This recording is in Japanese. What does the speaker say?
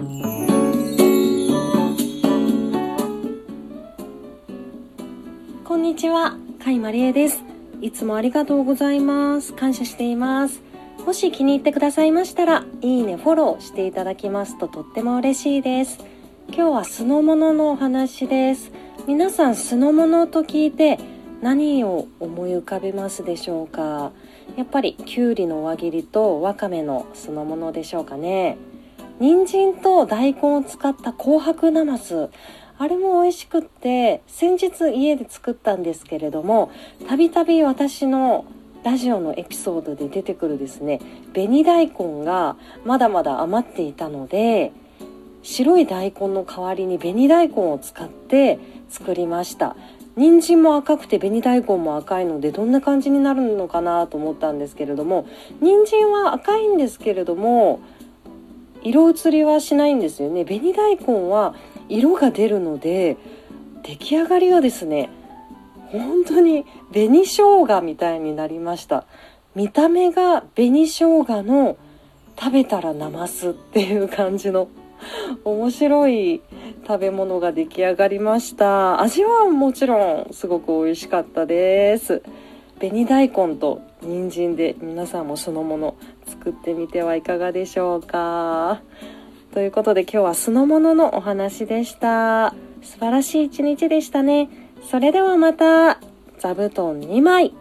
こんにちは、甲斐まりえです。いつもありがとうございます。感謝しています。もし気に入ってくださいましたら、いいね、フォローしていただきますととっても嬉しいです。今日は酢の物のお話です。皆さん酢の物と聞いて何を思い浮かべますでしょうか？やっぱりきゅうりの輪切りとわかめの酢の物でしょうかね？人参と大根を使った紅白なますあれも美味しくって先日家で作ったんですけれどもたびたび私のラジオのエピソードで出てくるですね紅大根がまだまだ余っていたので白い大根の代わりに紅大根を使って作りました。人参も赤くて紅大根も赤いのでどんな感じになるのかなと思ったんですけれども人参は赤いんですけれども色移りはしないんですよね。紅大根は色が出るので出来上がりがですね本当に紅生姜みたいになりました。見た目が紅生姜の食べたらなますっていう感じの面白い食べ物が出来上がりました。味はもちろんすごく美味しかったです。紅大根と人参で皆さんもそのもの作ってみてはいかがでしょうか。ということで今日は酢の物のお話でした。素晴らしい一日でしたね。それではまた。座布団2枚。